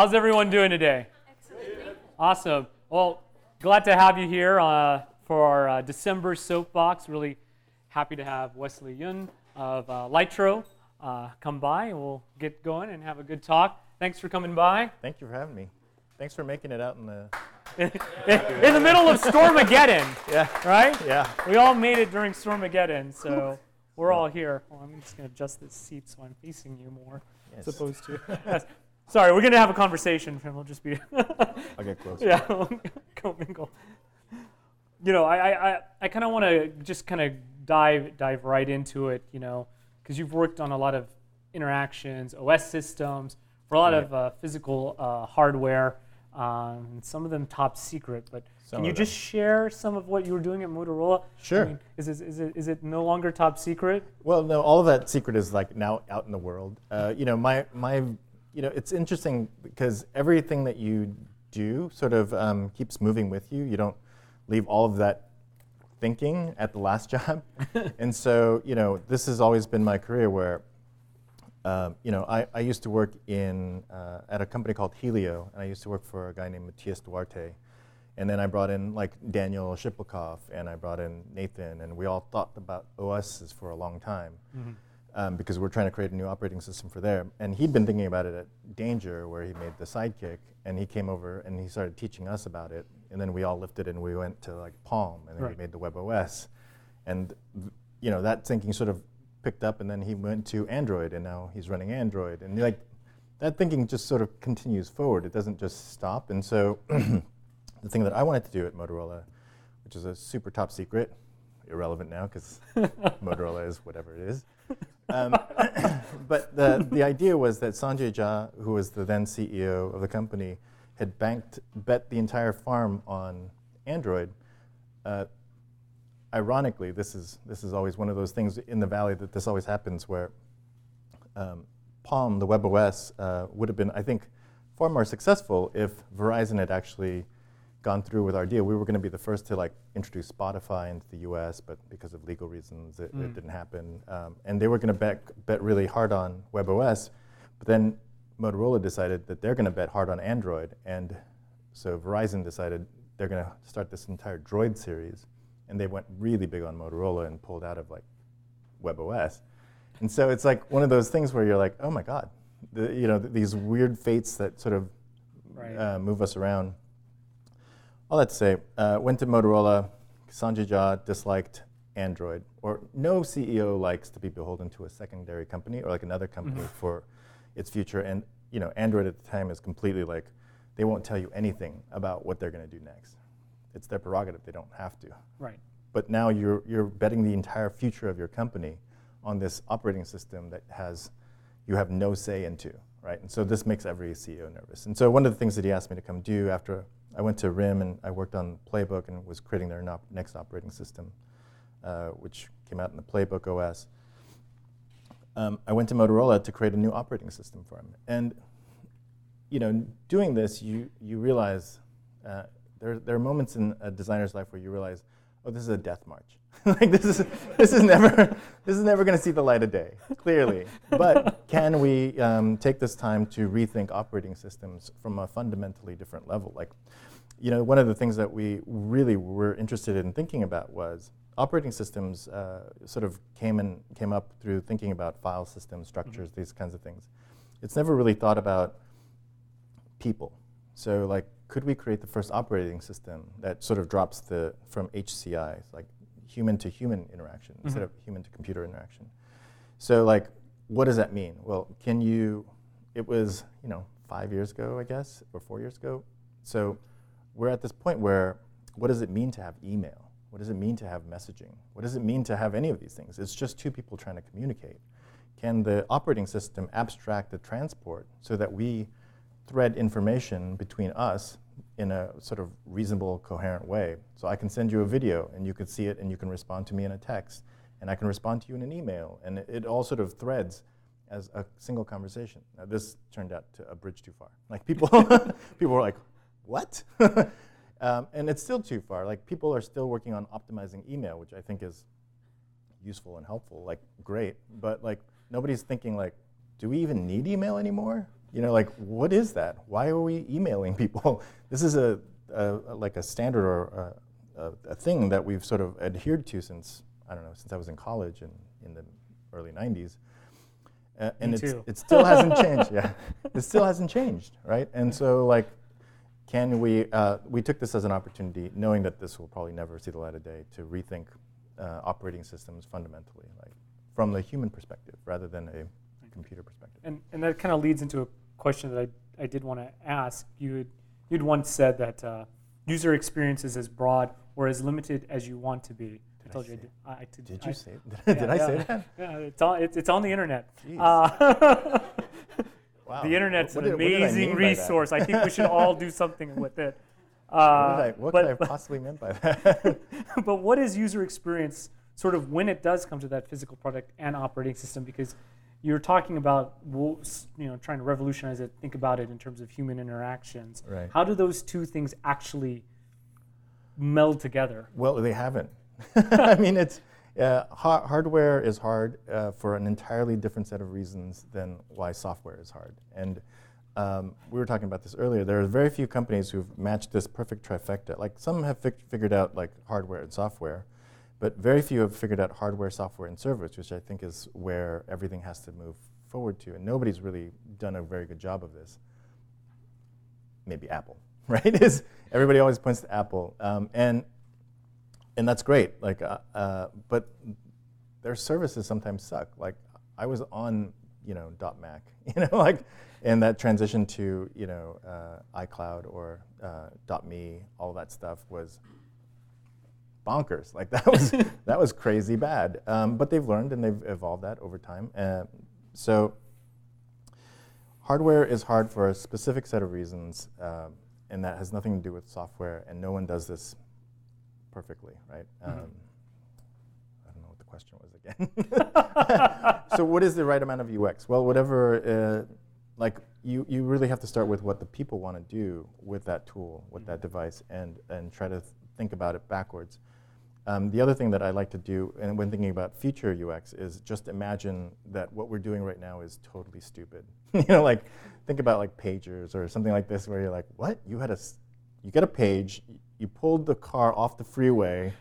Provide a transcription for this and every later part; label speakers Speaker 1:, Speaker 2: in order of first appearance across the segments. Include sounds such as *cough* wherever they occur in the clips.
Speaker 1: How's everyone doing today? Excellent. Awesome. Well, glad to have you here uh, for our uh, December soapbox. Really happy to have Wesley Yun of uh, Lytro uh, come by, and we'll get going and have a good talk. Thanks for coming by.
Speaker 2: Thank you for having me. Thanks for making it out in the. *laughs*
Speaker 1: in the middle of Stormageddon, *laughs*
Speaker 2: Yeah.
Speaker 1: right?
Speaker 2: Yeah.
Speaker 1: We all made it during Stormageddon, so we're all here. Well, I'm just going to adjust this seat so I'm facing you more,
Speaker 2: Yes.
Speaker 1: as opposed to. *laughs* Sorry, we're going to have a conversation, and we'll just be. *laughs*
Speaker 2: I'll get closer.
Speaker 1: yeah, we'll go mingle. You know, I, I, I, I kind of want to just kind of dive dive right into it. You know, because you've worked on a lot of interactions, OS systems, for a lot
Speaker 2: Right.
Speaker 1: of uh, physical uh, hardware. Um, some of them top secret, but
Speaker 2: Some
Speaker 1: can you just share some of what you were doing at Motorola? I
Speaker 2: Sure.
Speaker 1: mean, is, it, is, it, is it no longer top secret?
Speaker 2: Well, no, all of that secret is like now out in the world. Uh, you know, my my, you know, it's interesting because everything that you do sort of um, keeps moving with you. You don't leave all of that thinking at the last *laughs* job, and so you know, this has always been my career where. Um, you know, I, I used to work in uh, at a company called Helio, and I used to work for a guy named Matias Duarte, and then I brought in like Daniel Shiplacoff, and I brought in Nathan, and we all thought about OSs for a long time um, because we're trying to create a new operating system for there. And he'd been thinking about it at Danger, where he made the Sidekick, and he came over and he started teaching us about it, and then we all lifted and we went to like Palm, and then
Speaker 1: Right.
Speaker 2: we made the Web OS, and you know that thinking sort of picked up, and then he went to Android, and now he's running Android, and like that thinking just sort of continues forward. It doesn't just stop, and so *clears throat* the thing that I wanted to do at Motorola, which is a super top secret, irrelevant now because *laughs* Motorola is whatever it is. Um, *coughs* but the, the idea was that Sanjay Jha, who was the then CEO of the company, had banked, bet the entire farm on Android. Uh, ironically, this is, this is always one of those things in the valley that this always happens where um, Palm, the WebOS, uh, would have been, I think, far more successful if Verizon had actually gone through with our deal. We were going to be the first to like introduce Spotify into the U.S., but because of legal reasons, it,
Speaker 1: Mm.
Speaker 2: it didn't happen. Um, and they were going to bet bet really hard on WebOS, but then Motorola decided that they're going to bet hard on Android, and so Verizon decided they're going to start this entire Droid series, and they went really big on Motorola and pulled out of like WebOS. And so it's like one of those things where you're like, oh my God, the, you know, th- these weird fates that sort of
Speaker 1: Right.
Speaker 2: uh, move us around. All that to say, uh, went to Motorola. Sanjay Jha disliked Android, or no CEO likes to be beholden to a secondary company or like another company for its future. And you know, Android at the time is completely like they won't tell you anything about what they're going to do next. It's their prerogative; they don't have to
Speaker 1: Right.
Speaker 2: but now you're, you're betting the entire future of your company on this operating system that has you have no say into, right? And so this makes every CEO nervous. And so one of the things that he asked me to come do after I went to RIM and I worked on Playbook and was creating their no- next operating system, uh, which came out in the Playbook OS. Um, I went to Motorola to create a new operating system for him. And you know, doing this, you, you realize uh, there, there are moments in a designer's life where you realize, oh, this is a death march. *laughs* like this is, this is never, this is never going to see the light of day, clearly. But can we um, take this time to rethink operating systems from a fundamentally different level? Like, you know, one of the things that we really were interested in thinking about was operating systems uh, sort of came and came up through thinking about file systems, structures, these kinds of things. It's never really thought about people. So like, could we create the first operating system that sort of drops the from HCI, like human to human interaction mm-hmm. instead of human to computer interaction? So like, what does that mean? Well, can you? It was you know five years ago, I guess, or four years ago. So we're at this point where what does it mean to have email? What does it mean to have messaging? What does it mean to have any of these things? It's just two people trying to communicate. Can the operating system abstract the transport so that we thread information between us in a sort of reasonable, coherent way? So I can send you a video and you can see it and you can respond to me in a text and I can respond to you in an email and it, it all sort of threads as a single conversation. Now this turned out to a bridge too far. Like people, *laughs* people were like, what? *laughs* um, and it's still too far. Like people are still working on optimizing email, which I think is useful and helpful. Like great, but like nobody's thinking like, do we even need email anymore? You know, like what is that? Why are we emailing people? *laughs* This is a, a like a standard or a, a, thing that we've sort of adhered to since I don't know since I was in college and in the early '90s.
Speaker 1: Uh, and
Speaker 2: it still hasn't *laughs* changed. Yeah, it still hasn't changed, right? And so like, can we? Uh, we took this as an opportunity, knowing that this will probably never see the light of day, to rethink uh, operating systems fundamentally, like from the human perspective rather than a computer perspective.
Speaker 1: And, and that kind of leads into a question that I, I did want to ask. You you'd once said that uh, user experience is as broad or as limited as you want to be.
Speaker 2: I told I you. I did, I,
Speaker 1: did,
Speaker 2: did you say? Did, *laughs* yeah, did I
Speaker 1: yeah,
Speaker 2: say that? *laughs*
Speaker 1: Yeah, it's on. It's, it's on the internet. Uh, *laughs* wow. The internet's what an did, amazing resource. I think we should all do something with it.
Speaker 2: Uh, what, did I, what but, I possibly meant by that?
Speaker 1: but what is user experience? Sort of when it does come to that physical product and operating system, because you're talking about you know trying to revolutionize it think about it in terms of human interactions.
Speaker 2: Right.
Speaker 1: how do those two things actually meld together?
Speaker 2: Well they haven't. *laughs* I mean it's uh, ha- hardware is hard uh, for an entirely different set of reasons than why software is hard. And um, we were talking about this earlier. There are very few companies who've matched this perfect trifecta. Like some have fi- figured out like hardware and software but very few have figured out hardware, software, and servers, which I think is where everything has to move forward to. And nobody's really done a very good job of this. Maybe Apple, *laughs* right? is everybody always points to Apple, um, and and that's great. Like, uh, uh, but their services sometimes suck. Like, I was on you know dot .Mac, *laughs* you know, like, and that transition to you know uh, iCloud or uh, .me, all that stuff was bonkers. Like that was *laughs* that was crazy bad. Um, but they've learned and they've evolved that over time. Uh, so hardware is hard for a specific set of reasons, uh, and that has nothing to do with software. And no one does this perfectly, right? Mm-hmm. Um, I don't know what the question was again. *laughs* so what is the right amount of UX? Well, whatever. Uh, like you, you really have to start with what the people want to do with that tool, with mm-hmm. that device, and and try to th- think about it backwards. Um, the other thing that I like to do, and when thinking about future UX, is just imagine that what we're doing right now is totally stupid. *laughs* you know, like think about like pagers or something like this, where you're like, what? You had a, you get a page, you pulled the car off the freeway,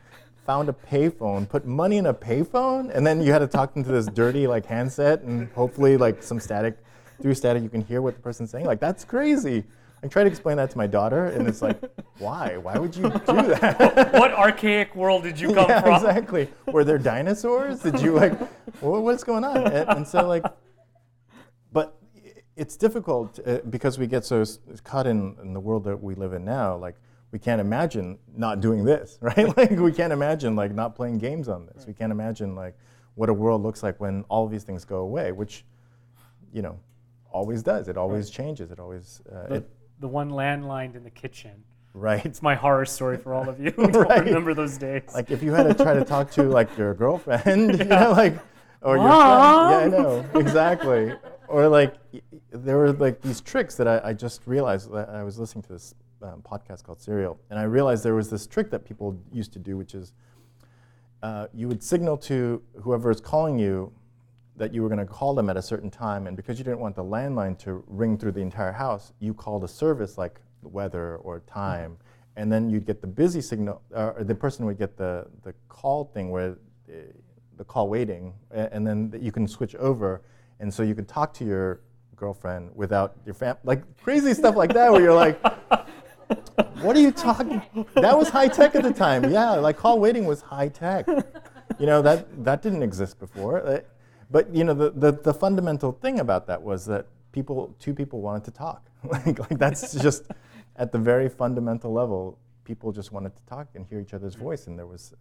Speaker 2: found a payphone, put money in a payphone, and then you had to talk into this dirty like handset, and hopefully like some static, through static, you can hear what the person's saying. Like that's crazy. I try to explain that to my daughter, and it's like, *laughs* why? Why would you do that?
Speaker 1: what archaic world did you come
Speaker 2: yeah,
Speaker 1: from?
Speaker 2: Exactly. Were there dinosaurs? Did you like, *laughs* what's going on? And, and, so like, but it's difficult uh, because we get so caught in, in the world that we live in now. Like, we can't imagine not doing this, *laughs* right? like, we can't imagine like not playing games on this. Right. We can't imagine like what a world looks like when all of these things go away, which, you know, always does. It always right. changes. It always. Uh, it,
Speaker 1: the one landline in the kitchen.
Speaker 2: Right.
Speaker 1: It's my horror story for all of you *laughs* right. remember those days.
Speaker 2: Like if you had to try to talk to like your girlfriend, *laughs* yeah. you know, like or Mom? your friend. Yeah, I know. Exactly. or like there were like these tricks that I, I just realized that I was listening to this um, podcast called Serial, and I realized there was this trick that people used to do, which is uh, you would signal to whoever is calling you that you were going to call them at a certain time, and because you didn't want the landline to ring through the entire house, you called a service like weather or time, and then you'd get the busy signal, or the person would get the, the call thing where the, uh, the call waiting, and then you can switch over, and so you could talk to your girlfriend without your fam, like crazy stuff like that, where you're like, what are you talking? *laughs* That was high tech at the time. Yeah, like call waiting was high tech. You know that that didn't exist before. But you know, the, the, the, fundamental thing about that was that people, two people wanted to talk. *laughs* like, like that's *laughs* just at the very fundamental level. People just wanted to talk and hear each other's voice, and there was.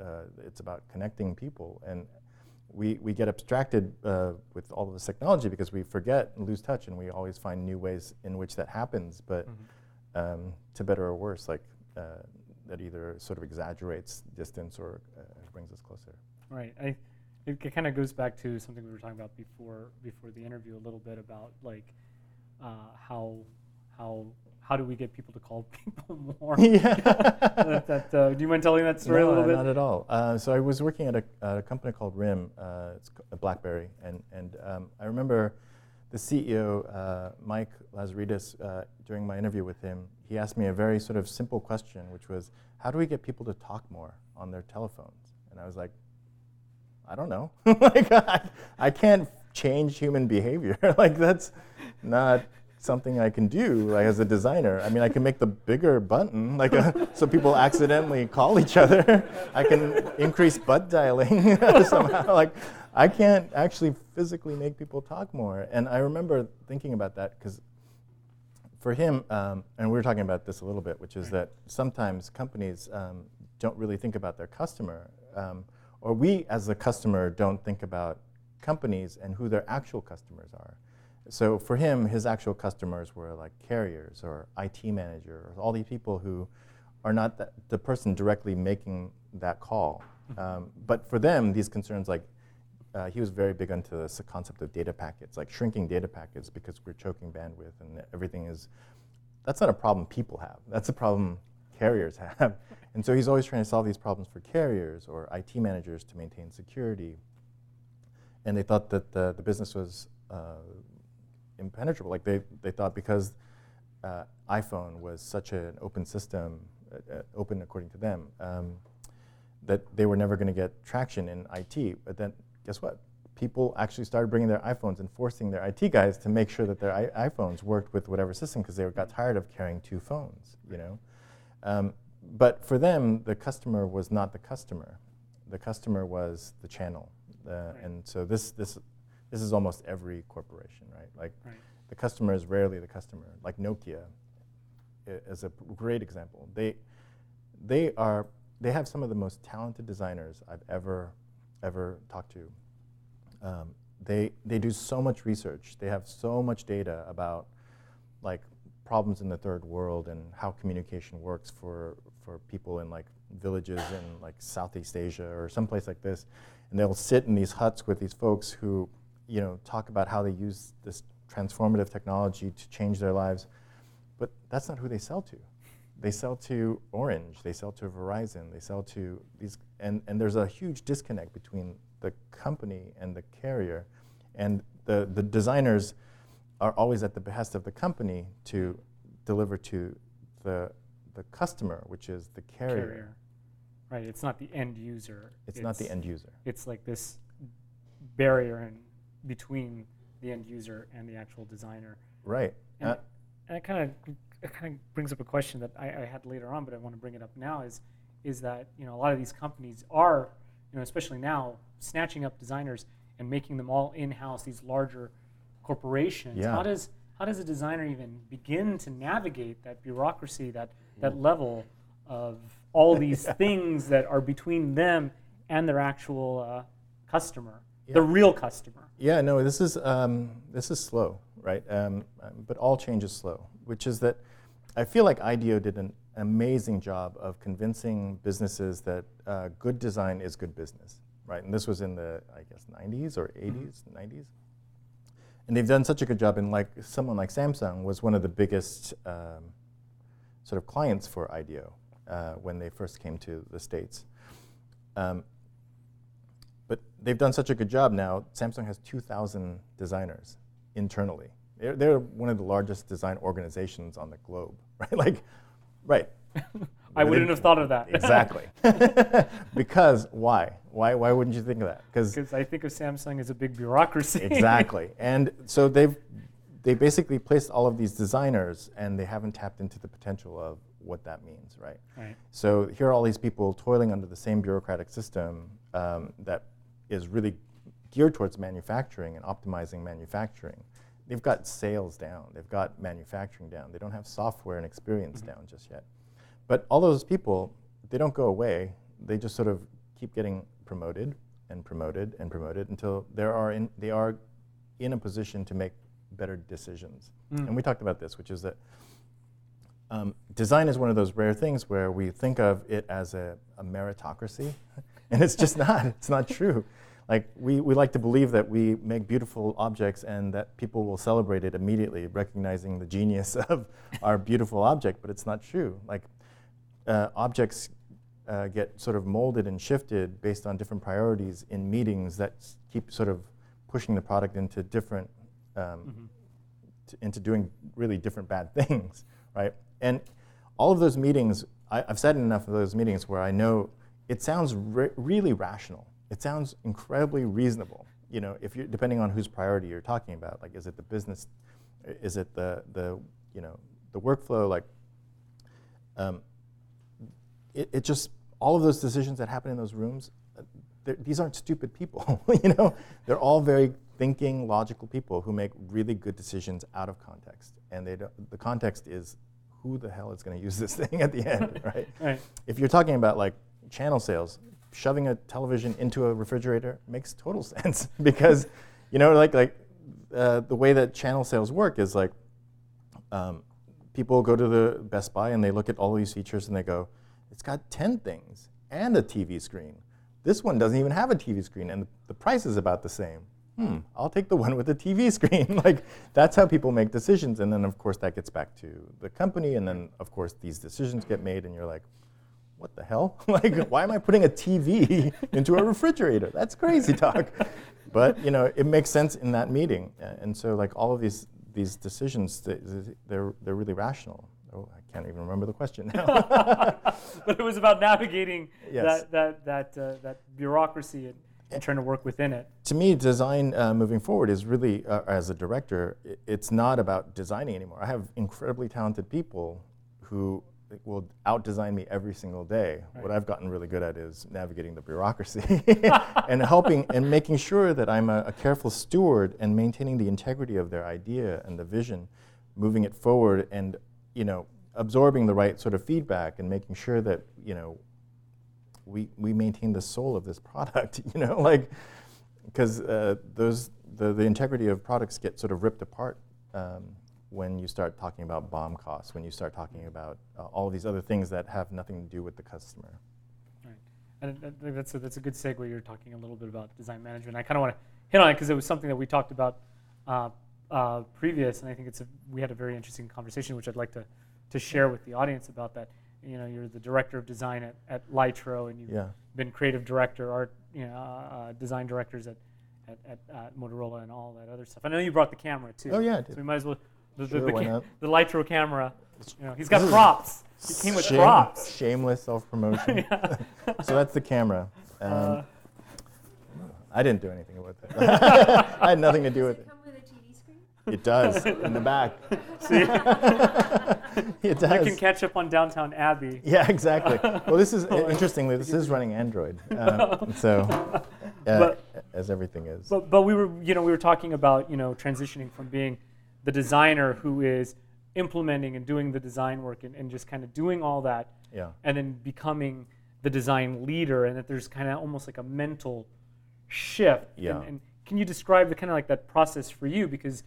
Speaker 2: Uh, it's about connecting people, and we we get abstracted uh, with all of this technology because we forget and lose touch, and we always find new ways in which that happens. But mm-hmm. um, to better or worse, like uh, that either sort of exaggerates distance or uh, brings us closer.
Speaker 1: Right. I, it, it kind of goes back to something we were talking about before before the interview a little bit about like uh, how how how do we get people to call *laughs* people more?
Speaker 2: Yeah. *laughs*
Speaker 1: that, that, uh, do you mind telling that story
Speaker 2: no,
Speaker 1: a little bit?
Speaker 2: Not at all. Uh, so I was working at a, at a company called RIM. Uh, it's a BlackBerry, and and um, I remember the CEO, uh, Mike Lazaridis, uh, during my interview with him, he asked me a very sort of simple question, which was, how do we get people to talk more on their telephones? And I was like, I don't know. *laughs* like, I, I can't change human behavior. *laughs* like, that's not something I can do like, as a designer. I mean, I can make the bigger button, like a, so people accidentally call each other. I can increase butt dialing *laughs* somehow. Like, I can't actually physically make people talk more. And I remember thinking about that because for him, um, and we were talking about this a little bit, which is that sometimes companies um, don't really think about their customer, um, or we as a customer don't think about companies and who their actual customers are. So for him, his actual customers were like carriers or IT manager, or all these people who are not the, the person directly making that call. Mm-hmm. Um, but for them, these concerns like uh, he was very big into the concept of data packets, like shrinking data packets because we're choking bandwidth and everything is. That's not a problem people have. That's a problem carriers *laughs* have. and so he's always trying to solve these problems for carriers or IT managers to maintain security. And they thought that the, the business was uh, impenetrable. Like they, they thought because uh, iPhone was such an open system, uh, uh open according to them, um, that they were never going to get traction in IT. But then guess what? People actually started bringing their iPhones and forcing their IT guys to make sure that their I- iPhones worked with whatever system because they got tired of carrying two phones, you know. Um, but for them, the customer was not the customer. The customer was the channel, uh, right. and so this this this is almost every corporation, right? Like right. the customer is rarely the customer. Like Nokia is a great example. They they are they have some of the most talented designers I've ever ever talked to. Um, they, they do so much research. They have so much data about like problems in the third world and how communication works for, for people in like villages in like Southeast Asia or someplace like this. And they'll sit in these huts with these folks who, you know, talk about how they use this transformative technology to change their lives. But that's not who they sell to. They sell to Orange, they sell to Verizon, they sell to these, and, and there's a huge disconnect between the company and the carrier. And the, the designers are always at the behest of the company to deliver to the, the customer, which is the carrier. carrier.
Speaker 1: Right, it's not the end user.
Speaker 2: It's, it's, not the end user.
Speaker 1: It's like this barrier in between the end user and the actual designer.
Speaker 2: Right.
Speaker 1: And, uh, and it kind of it kind of brings up a question that I, I, had later on, but I want to bring it up now. Is is that you know a lot of these companies are you know especially now snatching up designers and making them all in house. These larger corporations. Yeah. How does how does a designer even begin to navigate that bureaucracy, that that level of all *laughs* these things that are between them and their actual uh, customer, yeah. the real customer?
Speaker 2: Yeah, no, this is um, this is slow, right? Um, but all change is slow, which is that I feel like IDEO did an amazing job of convincing businesses that uh, good design is good business, right? And this was in the, I guess, 90s or 80s, mm-hmm. 90s. And they've done such a good job, and like someone like Samsung was one of the biggest um, sort of clients for IDEO uh, when they first came to the States. Um, but they've done such a good job now. Samsung has 2,000 designers internally. They're, they're one of the largest design organizations on the globe, *laughs* right? Like, right. *laughs*
Speaker 1: I wouldn't have thought of that.
Speaker 2: exactly. *laughs* because why? Why? Why wouldn't you think of that?
Speaker 1: Because I think of Samsung as a big bureaucracy.
Speaker 2: exactly. And so they've they basically placed all of these designers, and they haven't tapped into the potential of what that means, right?
Speaker 1: Right.
Speaker 2: So here are all these people toiling under the same bureaucratic system um, that is really geared towards manufacturing and optimizing manufacturing they've got sales down, they've got manufacturing down, they don't have software and experience mm-hmm. down just yet. But all those people, they don't go away. They just sort of keep getting promoted and promoted and promoted until they are in, they are in a position to make better decisions. Mm. And we talked about this, which is that um, design is one of those rare things where we think of it as a, a meritocracy, *laughs* and it's just *laughs* not. It's not true like we, we like to believe that we make beautiful objects and that people will celebrate it immediately, recognizing the genius *laughs* of our beautiful object, but it's not true. Like uh, objects uh, get sort of molded and shifted based on different priorities in meetings that keep sort of pushing the product into different um, mm-hmm. to, into doing really different bad *laughs* things, right? And all of those meetings, I, have sat in enough of those meetings where I know it sounds re- really rational. It sounds incredibly reasonable. You know, if you're depending on whose priority you're talking about, like is it the business, is it the the you know the workflow, like. Um, it, it just all of those decisions that happen in those rooms, uh, these aren't stupid people. *laughs* you know, they're all very thinking, logical people who make really good decisions out of context. And they the context is who the hell is going to use this *laughs* thing at the end, *laughs* right?
Speaker 1: right?
Speaker 2: If you're talking about like channel sales, shoving a television into a refrigerator makes total sense because, you know, like like uh, the way that channel sales work is like um, people go to the Best Buy and they look at all these features and they go, it's got 10 things and a TV screen. This one doesn't even have a TV screen, and the price is about the same. Hmm, I'll take the *laughs* one with the TV screen. *laughs* like, that's how people make decisions. And then, of course, that gets back to the company. And then, of course, these decisions get made, and you're like, what the hell? *laughs* like, why am I putting a TV into a refrigerator? That's crazy talk. but, you know, it makes sense in that meeting. And so, like, all of these, these decisions, they're, they're really rational. Oh, I can't even remember the question now. *laughs*
Speaker 1: but it was about navigating
Speaker 2: yes.
Speaker 1: that that that uh, that bureaucracy and, and, trying to work within it.
Speaker 2: To me, design uh, moving forward is really, uh, as a director, it's not about designing anymore. I have incredibly talented people who will outdesign me every single day. Right. What I've gotten really good at is navigating the bureaucracy *laughs* and helping and making sure that I'm a, a, careful steward and maintaining the integrity of their idea and the vision, moving it forward and you know, absorbing the right sort of feedback and making sure that, you know, we, we maintain the soul of this *laughs* product, you know, like, because uh, those, the, the integrity of products get sort of ripped apart um, when you start talking about BOM costs, when you start talking about uh, all these other things that have nothing to do with the customer.
Speaker 1: Right. And that's a, that's a good segue. You're talking a little bit about design management. I kind of want to hit on it because it was something that we talked about uh, uh, previous, and I think it's a, we had a very interesting conversation, which I'd like to, to share with the audience about that. You know, you're the director of design at, at Lytro, and you've
Speaker 2: yeah.
Speaker 1: been creative director, art, you know, uh, uh design directors at, at, at, at, Motorola and all that other stuff. I know you brought the camera too.
Speaker 2: Oh yeah,
Speaker 1: so we might as well
Speaker 2: the, sure, the, the,
Speaker 1: the Lytro camera. You know, he's got props. He came with Shame, props.
Speaker 2: Shameless self promotion. *laughs* so that's the camera. Um, uh, I didn't do anything with it. *laughs* I had nothing to do with it. It does *laughs* in the back.
Speaker 1: See, *laughs*
Speaker 2: it does.
Speaker 1: You can catch up on Downton Abbey.
Speaker 2: Yeah, exactly. Well, this is *laughs* interestingly, this is running Android, um, so uh, but, as everything is.
Speaker 1: But, but we were, you know, we were talking about, you know, transitioning from being the designer who is implementing and doing the design work and, and just kind of doing all that,
Speaker 2: yeah.
Speaker 1: and then becoming the design leader, and that there's kind of almost like a mental shift.
Speaker 2: Yeah.
Speaker 1: And, and can you describe the kind of like that process for you because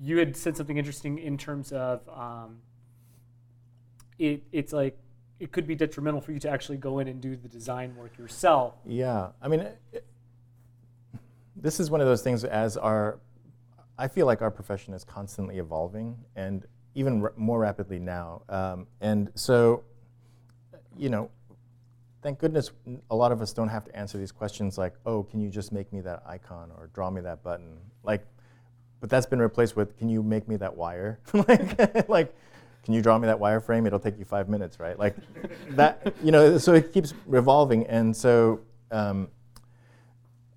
Speaker 1: you had said something interesting in terms of um, it, it's like it could be detrimental for you to actually go in and do the design work yourself.
Speaker 2: Yeah, I mean, it, this is one of those things as our, I feel like our profession is constantly evolving and even r- more rapidly now. Um, and so, you know, thank goodness a lot of us don't have to answer these questions like, oh, can you just make me that icon or draw me that button? Like, but that's been replaced with, can you make me that wire? *laughs* like, *laughs* like, can you draw me that wireframe? It'll take you five minutes, right? Like *laughs* that, you know, so it keeps revolving. And so um,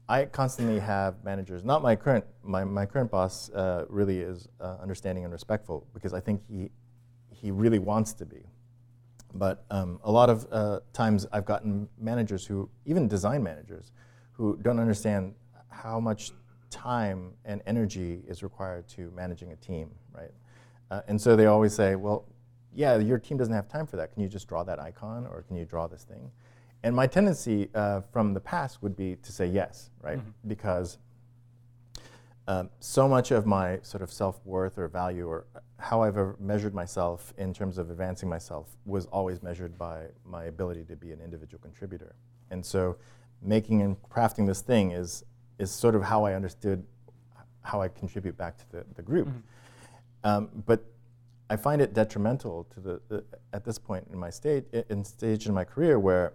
Speaker 2: I constantly have managers, not my current, my, my current boss uh, really is uh, understanding and respectful because I think he, he really wants to be. But um, a lot of uh, times I've gotten managers who, even design managers, who don't understand how much time and energy is required to managing a team, right? Uh, and so they always say, well, yeah, your team doesn't have time for that. Can you just draw that icon or can you draw this thing? And my tendency uh, from the past would be to say yes, right? Mm-hmm. Because um, so much of my sort of self worth or value or how I've ever measured myself in terms of advancing myself was always measured by my ability to be an individual contributor. And so making and crafting this thing is is sort of how I understood how I contribute back to the, the group. Mm-hmm. Um, but I find it detrimental to the, the, at this point in my state in stage in my career where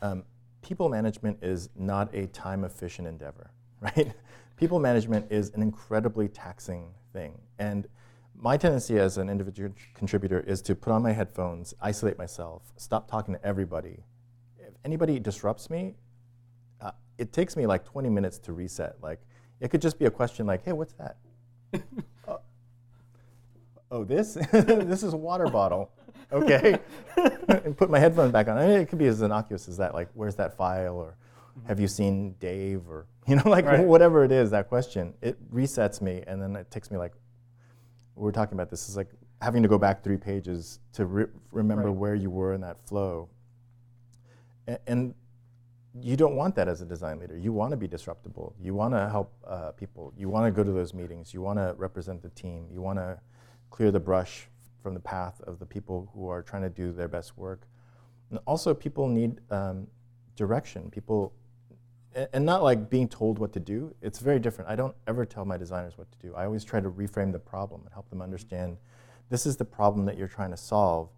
Speaker 2: um, people management is not a time efficient endeavor, *laughs* right? people management is an incredibly taxing thing. And my tendency as an individual contributor is to put on my headphones, isolate myself, stop talking to everybody. If anybody disrupts me, it takes me like 20 minutes to reset. Like, it could just be a question like, hey, what's that? uh, *laughs* oh, this? *laughs* this is a water bottle. Okay. *laughs* and put my headphones back on. I mean, it could be as innocuous as that, like, where's that file? Or mm-hmm. have you seen Dave? Or, you know, like right. whatever it is, that question, it resets me. And then it takes me like, we are talking about this is like having to go back three pages to re- remember right. where you were in that flow. And, and you don't want that as a design leader. You want to be disruptible. You want to help uh, people. You want to go to those meetings. You want to represent the team. You want to clear the brush from the path of the people who are trying to do their best work. And also, people need um, direction. People, and not like being told what to do. It's very different. I don't ever tell my designers what to do. I always try to reframe the problem and help them understand this is the problem that you're trying to solve.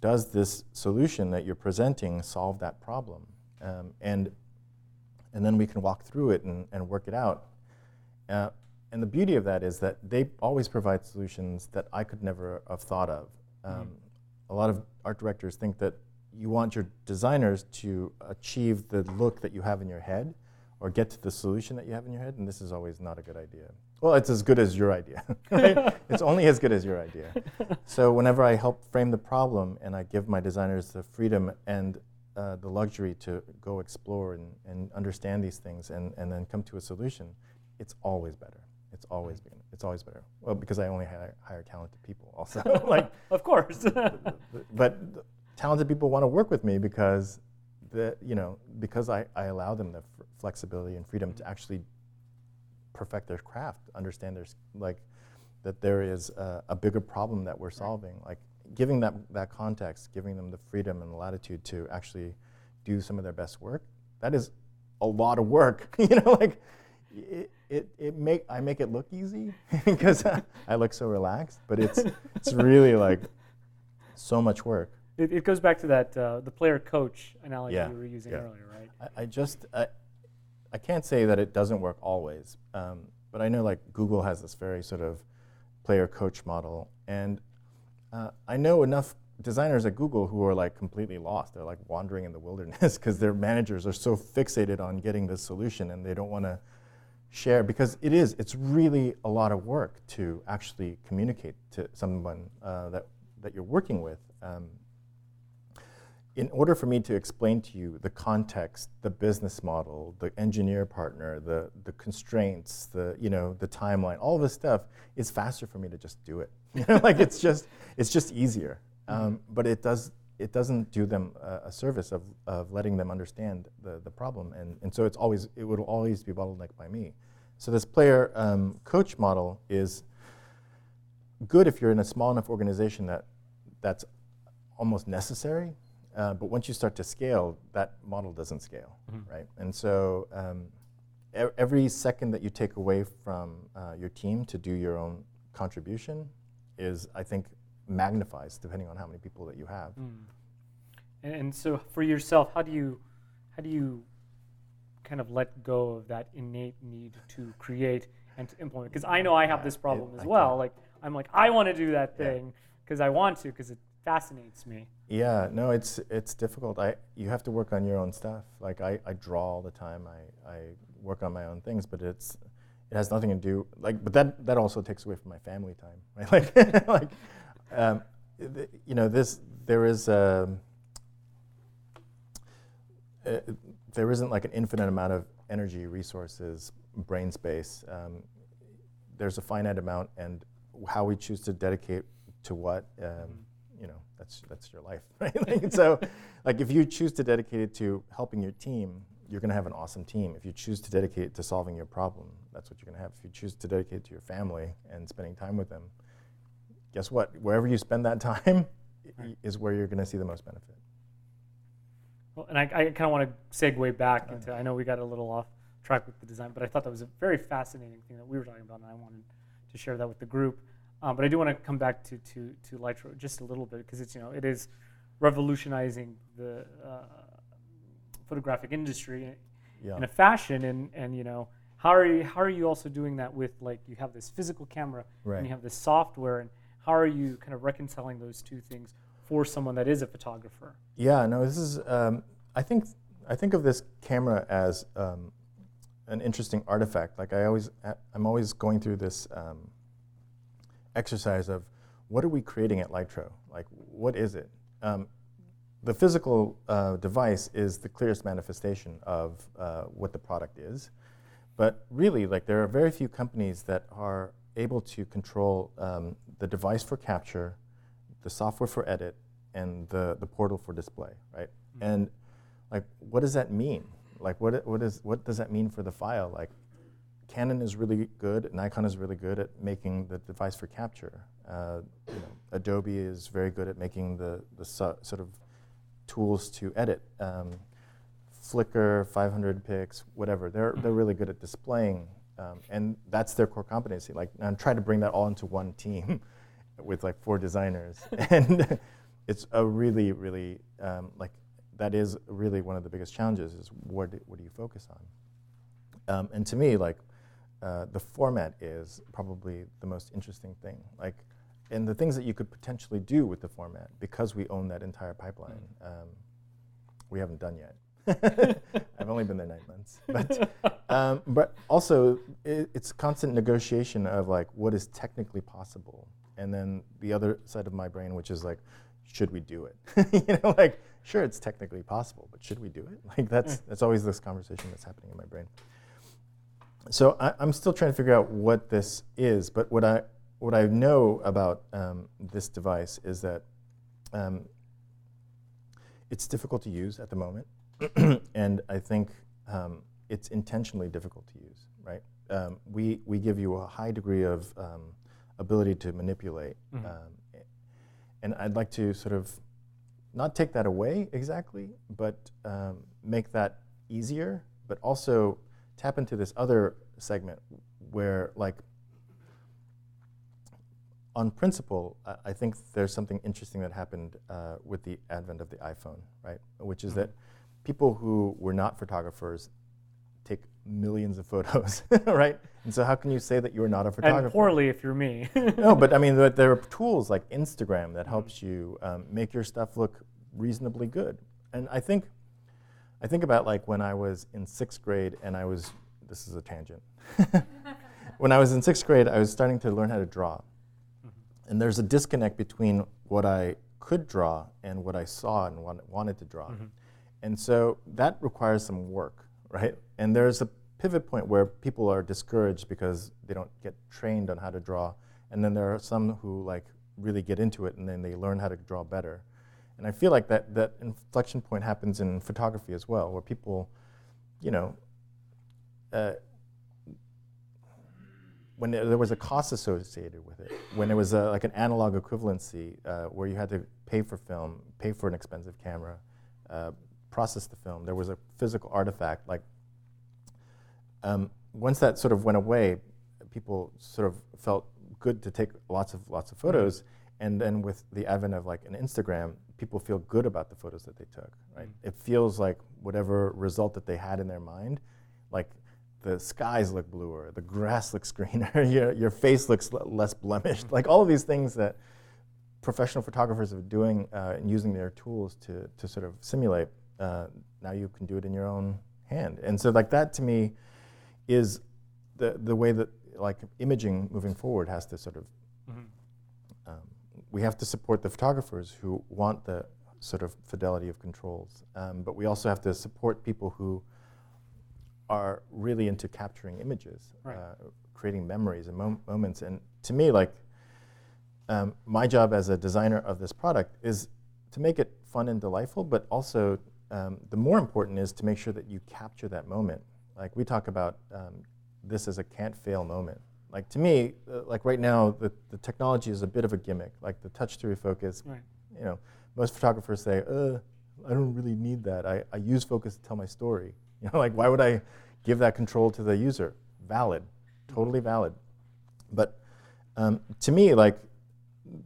Speaker 2: Does this solution that you're presenting solve that problem? Um, and, and then we can walk through it and, and work it out. Uh, and the beauty of that is that they always provide solutions that I could never have thought of. Um, mm. A lot of art directors think that you want your designers to achieve the look that you have in your head or get to the solution that you have in your head, and this is always not a good idea. Well, it's as good as your idea, *laughs* right? *laughs* it's only as good as your idea. So whenever I help frame the problem and I give my designers the freedom and uh, the luxury to go explore and, and understand these things and, and then come to a solution, it's always better. It's always been. It's always better. Well, because I only hire, hire talented people, also. *laughs* like,
Speaker 1: of course. *laughs*
Speaker 2: but talented people want to work with me because, the you know, because I, I allow them the f- flexibility and freedom to actually perfect their craft, understand their like that there is a, a bigger problem that we're solving. Like giving that, that context, giving them the freedom and the latitude to actually do some of their best work, that is a lot of work. *laughs* you know, like it, it, it make I make it look easy *laughs* because I look so relaxed, but it's it's really like so much work.
Speaker 1: It, it goes back to that uh, the player coach analogy yeah. you were using yeah. earlier, right?
Speaker 2: I, I just I, I can't say that it doesn't work always, um, but I know like Google has this very sort of player coach model, and uh, I know enough designers at Google who are like completely lost. They're like wandering in the wilderness *laughs* because their managers are so fixated on getting this solution and they don't want to share because it is it's really a lot of work to actually communicate to someone uh, that that you're working with. Um, in order for me to explain to you the context, the business model, the engineer partner, the, the constraints, the, you know, the timeline, all this stuff, it's faster for me to just do it. *laughs* Like it's just, it's just easier. Mm-hmm. Um, but it, does, it doesn't do them a, a, service of, of letting them understand the, the problem. And, and so it's always, it would always be bottlenecked by me. So this player um, coach model is good if you're in a small enough organization that that's almost necessary uh, but once you start to scale, that model doesn't scale, mm-hmm. right? And so um, e- every second that you take away from uh, your team to do your own contribution is, I think, magnifies depending on how many people that you have. Mm.
Speaker 1: And, and, so for yourself, how do you how do you kind of let go of that innate need to create and to implement? Because I know I have this problem it, as I well. Can. Like I'm like I want to do that thing because yeah. I want to because it fascinates me.
Speaker 2: Yeah, no, it's it's difficult. I you have to work on your own stuff. Like I, I draw all the time. I, I work on my own things, but it's it has nothing to do like. But that that also takes away from my family time, *laughs* right? Like *laughs* like um, th- you know this there is a, um, uh, there isn't like an infinite amount of energy, resources, brain space. Um, there's a finite amount, and how we choose to dedicate to what. Um, mm-hmm you know, that's that's your life, *laughs* right? like, so, like if you choose to dedicate it to helping your team, you're going to have an awesome team. If you choose to dedicate it to solving your problem, that's what you're going to have. If you choose to dedicate it to your family and spending time with them, guess what? Wherever you spend that *laughs* time right. is where you're going to see the most benefit.
Speaker 1: Well, and I, I kind of want to segue back into. I know we got a little off track with the design, but I thought that was a very fascinating thing that we were talking about, and I wanted to share that with the group. Um, but I do want to come back to, to, to Lytro just a little bit because it's you know it is revolutionizing the uh, photographic industry
Speaker 2: yeah.
Speaker 1: in a fashion, and and you know how are you how are you also doing that with like you have this physical camera
Speaker 2: Right.
Speaker 1: and you have this software and how are you kind of reconciling those two things for someone that is a photographer?
Speaker 2: Yeah, no, this is. Um, I think I think of this camera as um, an interesting artifact. Like I always, I'm always going through this um, exercise of what are we creating at Lytro? Like, what is it? Um, the physical uh, device is the clearest manifestation of uh, what the product is, but really, like there are very few companies that are able to control um, the device for capture, the software for edit, and the, the portal for display, right? And like, what does that mean? Like, what, what, is, what does that mean for the file? Like, Canon is really good, Nikon is really good at making the device for capture. Uh, you know, Adobe is very good at making the, the so, sort of tools to edit. Um, Flickr, 500 pics, whatever, they're, they're really good at displaying. Um, and that's their core competency. Like, I'm trying to bring that all into one team *laughs* with like four designers. *laughs* and it's a really, really, um, like, that is really one of the biggest challenges is what do, what do you focus on? Um, and to me, like, uh, the format is probably the most interesting thing. Like, and the things that you could potentially do with the format because we own that entire pipeline. Um, we haven't done yet. *laughs* I've only been there nine months, but *laughs* um, but also it, it's constant negotiation of like what is technically possible, and then the other side of my brain, which is like, should we do it? *laughs* you know, like sure it's technically possible, but should we do it? Like that's that's always this conversation that's happening in my brain. So I, I'm still trying to figure out what this is, but what I what I know about um, this device is that um, it's difficult to use at the moment, *clears throat* and I think um, it's intentionally difficult to use. Right? Um, we we give you a high degree of um, ability to manipulate,
Speaker 1: Mhm.
Speaker 2: um, and I'd like to sort of not take that away exactly, but um, make that easier, but also tap into this other segment where like on principle, I, I think there's something interesting that happened uh, with the advent of the iPhone, right? Which is
Speaker 1: Mhm.
Speaker 2: that people who were not photographers take millions of photos, *laughs* right? And so how can you say that you are not a photographer?
Speaker 1: And poorly if you're me. *laughs*
Speaker 2: no, but I mean, there- there are tools like Instagram that helps you um, make your stuff look reasonably good. And I think, I think about like when I was in sixth grade and I was, this is a tangent. *laughs* when I was in sixth grade, I was starting to learn how to draw. And there's a disconnect between what I could draw and what I saw and want, wanted to draw.
Speaker 1: Mhm.
Speaker 2: And so that requires some work, right? And there's a pivot point where people are discouraged because they don't get trained on how to draw. And then there are some who like really get into it and then they learn how to draw better. And I feel like that, that inflection point happens in photography as well, where people, you know, uh, when there there was a cost associated with it, when there was a, like an analog equivalency uh, where you had to pay for film, pay for an expensive camera, uh, process the film, there was a physical artifact. Like um, once that sort of went away, people sort of felt good to take lots of lots of photos, and then with the advent of like an Instagram, people feel good about the photos that they took. Right?
Speaker 1: Mm.
Speaker 2: It feels like whatever result that they had in their mind, like the skies look bluer, the grass *laughs* looks greener, *laughs* your, your face looks l- less blemished. Like all of these things that professional photographers are doing uh, and using their tools to, to sort of simulate, uh, now you can do it in your own hand. And so like that to me is the, the way that like imaging moving forward has to sort of, we have to support the photographers who want the sort of fidelity of controls. Um, but we also have to support people who are really into capturing images,
Speaker 1: Right.
Speaker 2: uh, creating memories and mom- moments. And to me, like, um, my job as a designer of this product is to make it fun and delightful, but also um, the more important is to make sure that you capture that moment. Like we talk about um, this as a can't fail moment. Like to me, uh, like right now, the, the technology is a bit of a gimmick. Like the touch to refocus,
Speaker 1: Right.
Speaker 2: you know, most photographers say, uh, I don't really need that. I, I use focus to tell my story. *laughs* You know, like why would I give that control to the user? Valid, totally valid. But um, to me, like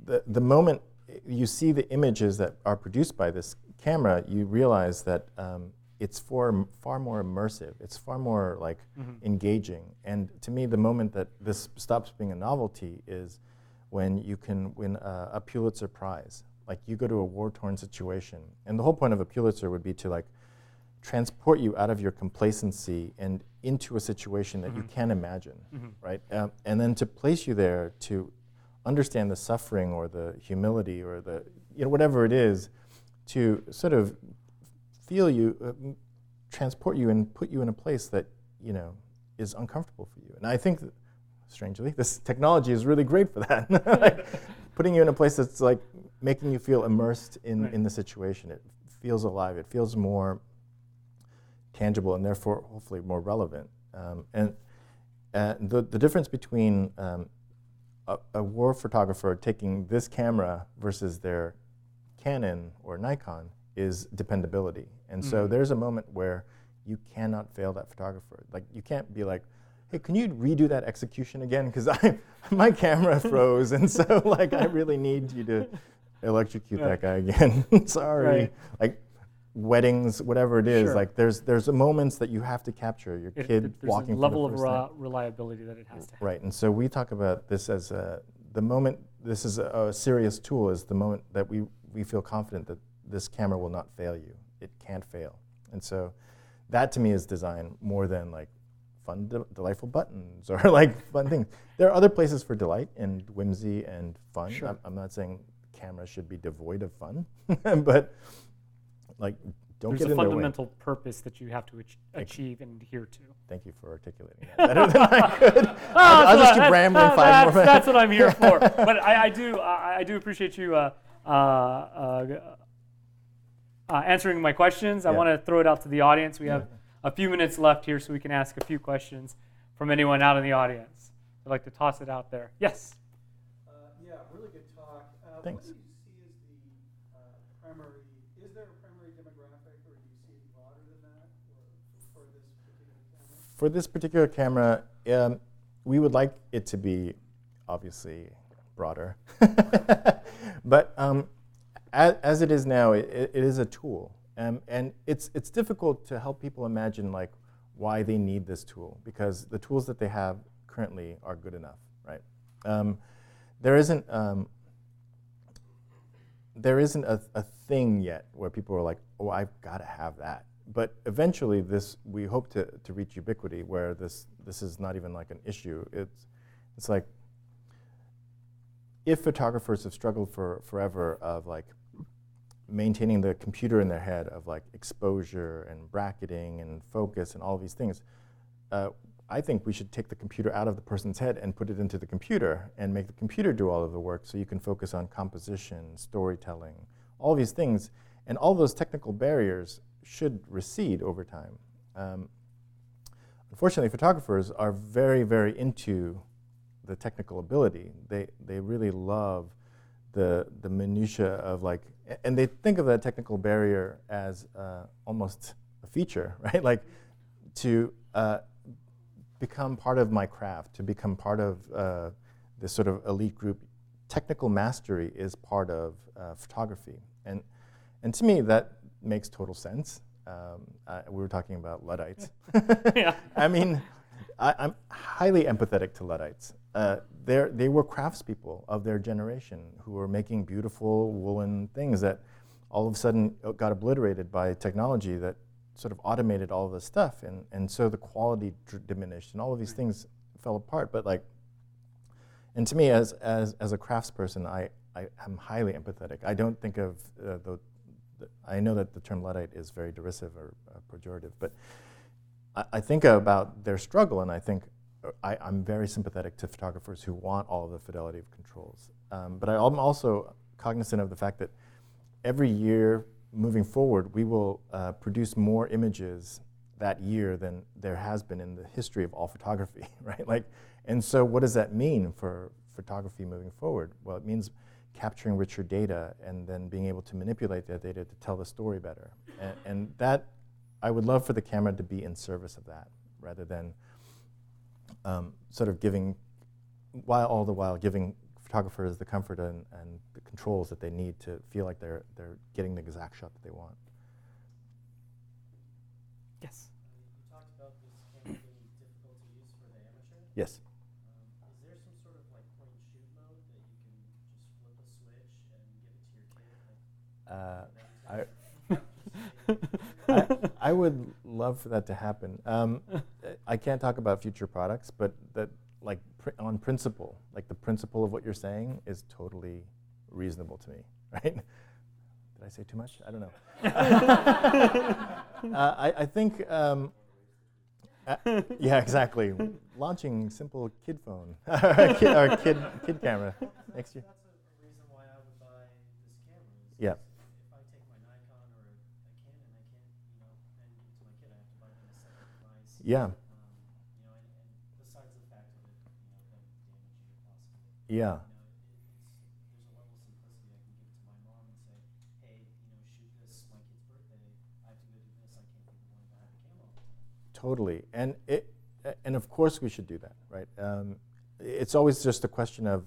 Speaker 2: the, the moment you see the images that are produced by this camera, you realize that um, it's far, far more immersive. It's far more like mm-hmm. engaging. And to me, the moment that this stops being a novelty is when you can win a, a Pulitzer Prize. Like you go to a war-torn situation, and the whole point of a Pulitzer would be to like transport you out of your complacency and into a situation that mm-hmm. you can't imagine, mm-hmm. right? Um, and then to place you there to understand the suffering or the humility or the you know whatever it is, to sort of feel you, uh, transport you, and put you in a place that you know is uncomfortable for you. And I think, strangely, *laughs* this technology is really great for that. *laughs* like, putting you in a place that's like making you feel immersed in, right. in the situation. It feels alive. It feels more tangible and therefore hopefully more relevant. Um, and uh, the, the difference between um, a, a, war photographer taking this camera versus their Canon or Nikon is dependability. And mm-hmm. so there's a moment where you cannot fail that photographer. Like you can't be like, hey, can you redo that execution again? Because I *laughs* my camera *laughs* froze, and so like I really need you to electrocute yeah. that guy again. *laughs* Sorry. Right. Like weddings, whatever it is, sure. like there's there's moments that you have to capture. Your it, kid
Speaker 1: there's
Speaker 2: walking.
Speaker 1: a level of ra- reliability that it has to have.
Speaker 2: Right, and so we talk about this as a, the moment. This is a, a serious tool. Is the moment that we we feel confident that this camera will not fail you. It can't fail. And so that to me is design more than like fun, de- delightful buttons *laughs* or like fun things. There are other places for delight and whimsy and fun.
Speaker 1: Sure.
Speaker 2: I'm, I'm not saying cameras should be devoid of fun, *laughs* but like don't
Speaker 1: There's
Speaker 2: get
Speaker 1: a fundamental purpose that you have to ach- achieve and adhere to.
Speaker 2: Thank you for articulating that better than I *laughs* could. oh, I'll, I'll just keep rambling five
Speaker 1: that's,
Speaker 2: more minutes.
Speaker 1: That's what I'm here for. but I, I do, I, I, do appreciate you uh, uh, uh, uh, answering my questions. Yeah. I want to throw it out to the audience. We have a few minutes left here, so we can ask a few questions from anyone out in the audience. I'd like to toss it out there. Yes.
Speaker 3: Uh, yeah, really good talk. Uh,
Speaker 2: Thanks.
Speaker 3: What do you see as the uh, primary? Is there a primary demographic, or do you see it broader than that for, this particular camera?
Speaker 2: For this particular camera, um, we would like it to be obviously broader, *laughs* but. Um, as, as it is now, it, it is a tool. Um, and it's, it's difficult to help people imagine like why they need this tool because the tools that they have currently are good enough, right? Um, there isn't, um, there isn't a, a thing yet where people are like, oh, I've got to have that. But eventually, this we hope to, to reach ubiquity where this, this is not even like an issue. It's, it's like if photographers have struggled for forever of like maintaining the computer in their head of like exposure and bracketing and focus and all these things, uh, I think we should take the computer out of the person's head and put it into the computer and make the computer do all of the work so you can focus on composition, storytelling, all these things. And all those technical barriers should recede over time. Um, unfortunately, photographers are very, very into the technical ability. They, they really love the, the minutia of like and they think of that technical barrier as uh, almost a feature, *laughs* right? Like to uh, become part of my craft, to become part of uh, this sort of elite group. Technical mastery is part of uh, photography, and and to me that makes total sense. Um, we were talking about Luddites. *laughs*
Speaker 1: yeah. *laughs*
Speaker 2: I mean, I, am highly empathetic to Luddites. Uh, they were craftspeople of their generation who were making beautiful woolen things that all of a sudden got obliterated by technology that sort of automated all of this stuff. And, and so the quality diminished and all of these things fell apart. But like, and to me, as, as, as a craftsperson, I, I am highly empathetic. I don't think of uh, the, the, I know that the term Luddite is very derisive or uh, pejorative, but I, I think about their struggle and I think I, am very sympathetic to photographers who want all the fidelity of controls. Um, but I'm also cognizant of the fact that every year moving forward, we will uh, produce more images that year than there has been in the history of all photography, *laughs* right? Like, and so what does that mean for photography moving forward? Well, it means capturing richer data and then being able to manipulate that data to tell the story better. And, and that, I would love for the camera to be in service of that rather than um, sort of giving, while all the while giving photographers the comfort and, and the controls that they need to feel like they're, they're getting the exact shot that they want.
Speaker 1: Yes.
Speaker 4: You talked about this camera being difficult to use for the.
Speaker 2: Yes.
Speaker 4: Um, is there some sort of like point and shoot mode that you can just flip a switch and give it to your kid? Like,
Speaker 2: Uh, *laughs*
Speaker 4: for them *laughs*
Speaker 2: I, *laughs* I would love for that to happen. Um, I can't talk about future products, but that, like, pr- on principle, like the principle of what you're saying is totally reasonable to me, *laughs* right? Did I say too much? I don't know. *laughs* uh, I, I think, um, uh, yeah, exactly. Launching simple kid phone or kid, or kid, kid camera next year.
Speaker 4: That's
Speaker 2: yeah.
Speaker 4: You know, it, it's, there's a level of simplicity. I can give it to my mom and say, hey, you know, shoot this, my kid's birthday. I have to go do this. I can't be the one to have the camera all the time.
Speaker 2: Totally, and it, and of course we should do that, right? Um, it's always just a question of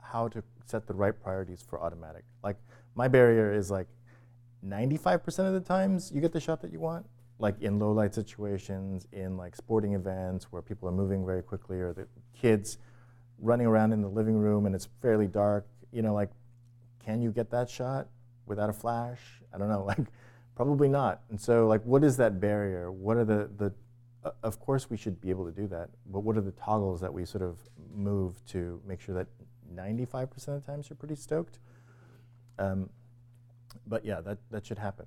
Speaker 2: how to set the right priorities for automatic. Like my barrier is like 95% of the times you get the shot that you want, like in low light situations, in like sporting events where people are moving very quickly, or the kids running around in the living room and it's fairly dark. You know, like, can you get that shot without a flash? I don't know, *laughs* like, probably not. And so, like, what is that barrier? What are the the uh, of course, we should be able to do that, but what are the toggles that we sort of move to make sure that 95% of the times you're pretty stoked? Um, but yeah, that, that should happen.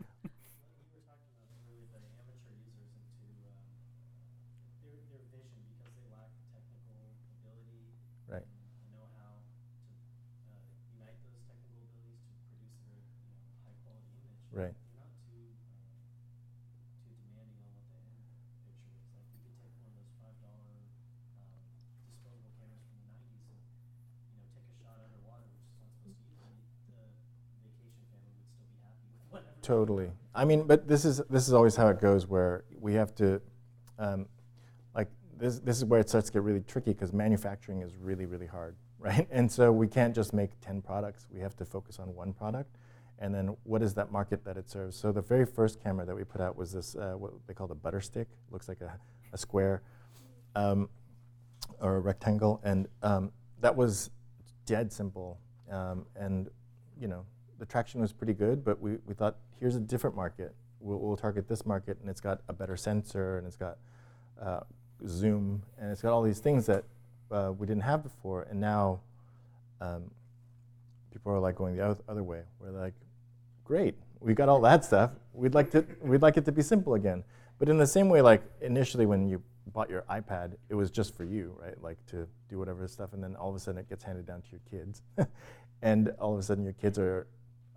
Speaker 2: Totally. I mean, but this is this is always how it goes, where we have to, um, like this this is where it starts to get really tricky because manufacturing is really really hard, *laughs* right? And so we can't just make ten products. We have to focus on one product, and then what is that market that it serves? So the very first camera that we put out was this uh, what they call the butter stick. Looks like a, a square. Um, or a rectangle, and um, that was dead simple. Um, and you know, the traction was pretty good, but we, we thought, here's a different market. We'll, we'll target this market, and it's got a better sensor, and it's got uh, zoom, and it's got all these things that uh, we didn't have before. And now um, people are like going the oth- other way. We're like, great, we got all that stuff. We'd like to, we'd like it to be simple again. But in the same way, like initially when you bought your iPad, it was just for you, right? Like to do whatever stuff, and then all of a sudden it gets handed down to your kids, *laughs* and all of a sudden your kids are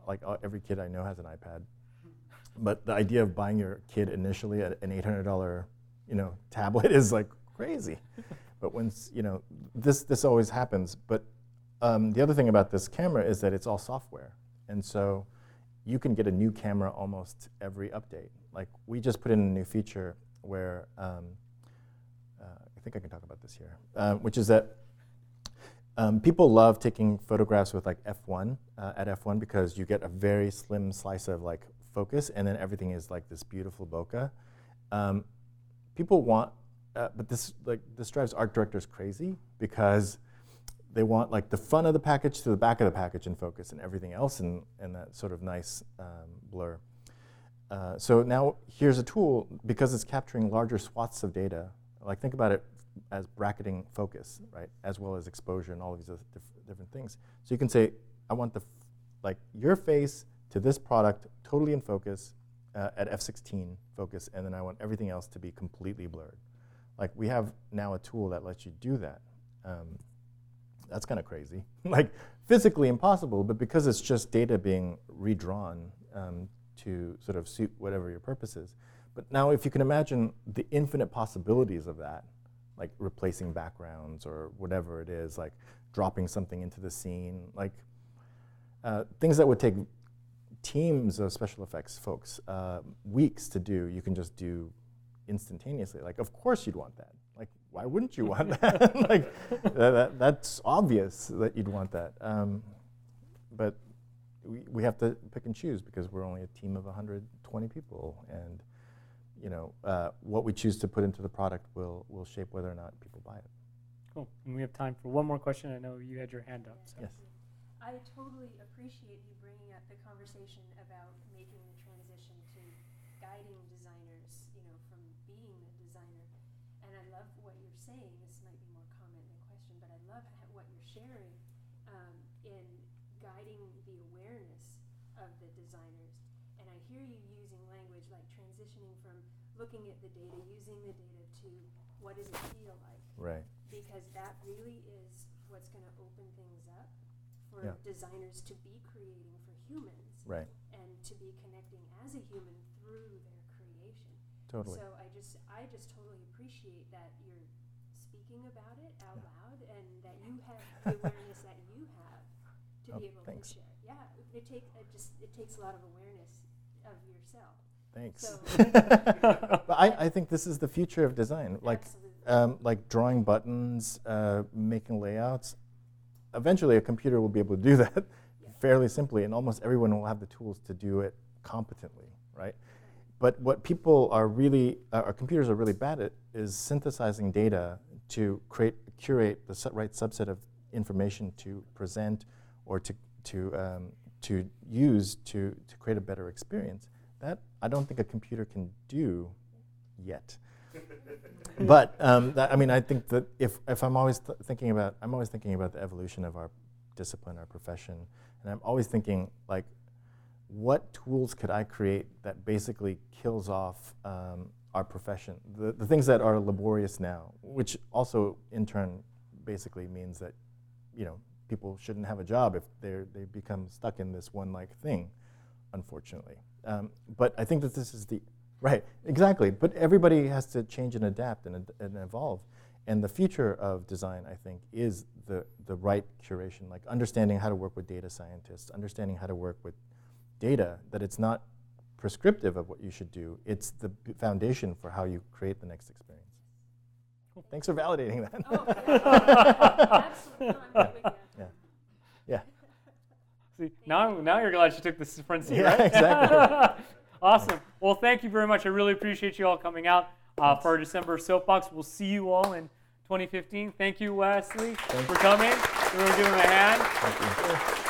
Speaker 2: like uh, every kid I know has an iPad. But the idea of buying your kid initially an eight hundred dollar, you know, *laughs* tablet is like crazy. but once you know this, this always happens. But um, the other thing about this camera is that it's all software, and so you can get a new camera almost every update. Like we just put in a new feature where um, uh, I think I can talk about this here, um, which is that um, people love taking photographs with like f1 uh, at f1 because you get a very slim slice of like focus, and then everything is like this beautiful bokeh. Um, people want, uh, but this like this drives art directors crazy because they want like the front of the package to the back of the package in focus, and everything else in, in that sort of nice um, blur. Uh, so now here's a tool because it's capturing larger swaths of data. Like think about it as bracketing focus, right, as well as exposure and all of these other diff- different things. So you can say, I want the like your face to this product totally in focus uh, at f16 focus, and then I want everything else to be completely blurred. Like we have now a tool that lets you do that. Um, that's kind of crazy, *laughs* like physically impossible, but because it's just data being redrawn um, to sort of suit whatever your purpose is. But now, if you can imagine the infinite possibilities of that, like replacing backgrounds or whatever it is, like dropping something into the scene, like uh, things that would take teams of special effects folks uh, weeks to do, you can just do instantaneously. Like, of course you'd want that. Like, why wouldn't you want that? *laughs* like, that, that- that's obvious that you'd want that. Um, but we, we have to pick and choose because we're only a team of 120 people, and you know uh, what we choose to put into the product will will shape whether or not people buy it.
Speaker 1: Cool. And we have time for one more question. I know you had your hand up. So.
Speaker 2: Yes.
Speaker 5: I totally appreciate you bringing up the conversation about making the transition to guiding designers, you know, from being the designer. And I love what you're saying. This might be more comment than question, but I love what you're sharing um, in guiding the awareness of the designers. And I hear you using language like transitioning from looking at the data, using the data to what does it feel like
Speaker 2: Right.
Speaker 5: because that really is what's going to open things up for
Speaker 2: Yeah.
Speaker 5: designers to be creating for humans
Speaker 2: Right.
Speaker 5: and to be connecting as a human through their creation.
Speaker 2: Totally.
Speaker 5: So I just I just totally appreciate that you're speaking about it out
Speaker 2: Yeah.
Speaker 5: loud and that you have the awareness that you have to
Speaker 2: Oh,
Speaker 5: be able
Speaker 2: thanks.
Speaker 5: to share. Yeah, it, it take it just it takes a lot of awareness of yourself.
Speaker 2: Thanks.
Speaker 5: So- *laughs* *laughs*
Speaker 2: but I, I think this is the future of design. Like, um, like drawing buttons, uh, making layouts. Eventually, a computer will be able to do *laughs* that
Speaker 5: Yeah.
Speaker 2: fairly simply, and almost everyone will have the tools to do it competently, right? But what people are really, uh, our computers are really bad at, is synthesizing data to create, curate the right subset of information to present or to to um, to use to to create a better experience. That I don't think a computer can do yet. *laughs* but um, that, I mean, I think that if, if I'm always th- thinking about, I'm always thinking about the evolution of our discipline, our profession, and I'm always thinking like, what tools could I create that basically kills off um, our profession, the, the things that are laborious now, which also in turn basically means that, you know, people shouldn't have a job if they they become stuck in this one like thing, unfortunately. Um, but I think that this is the Right, exactly. But everybody has to change and adapt and, and evolve. And the future of design, I think, is the, the right curation, like understanding how to work with data scientists, understanding how to work with data, that it's not prescriptive of what you should do, it's the foundation for how you create the next experience. Thanks for validating that.
Speaker 5: Oh, yeah. *laughs* Absolutely. No, I'm right with *laughs* you.
Speaker 2: Yeah. Yeah.
Speaker 1: See, now, now you're glad you took the front seat,
Speaker 2: Yeah,
Speaker 1: right? *laughs*
Speaker 2: exactly. *laughs*
Speaker 1: awesome. Well, thank you very much. I really appreciate you all coming out uh, for our December soapbox. We'll see you all in 2015. Thank you, Wesley, thank for coming. We're going to give him a hand.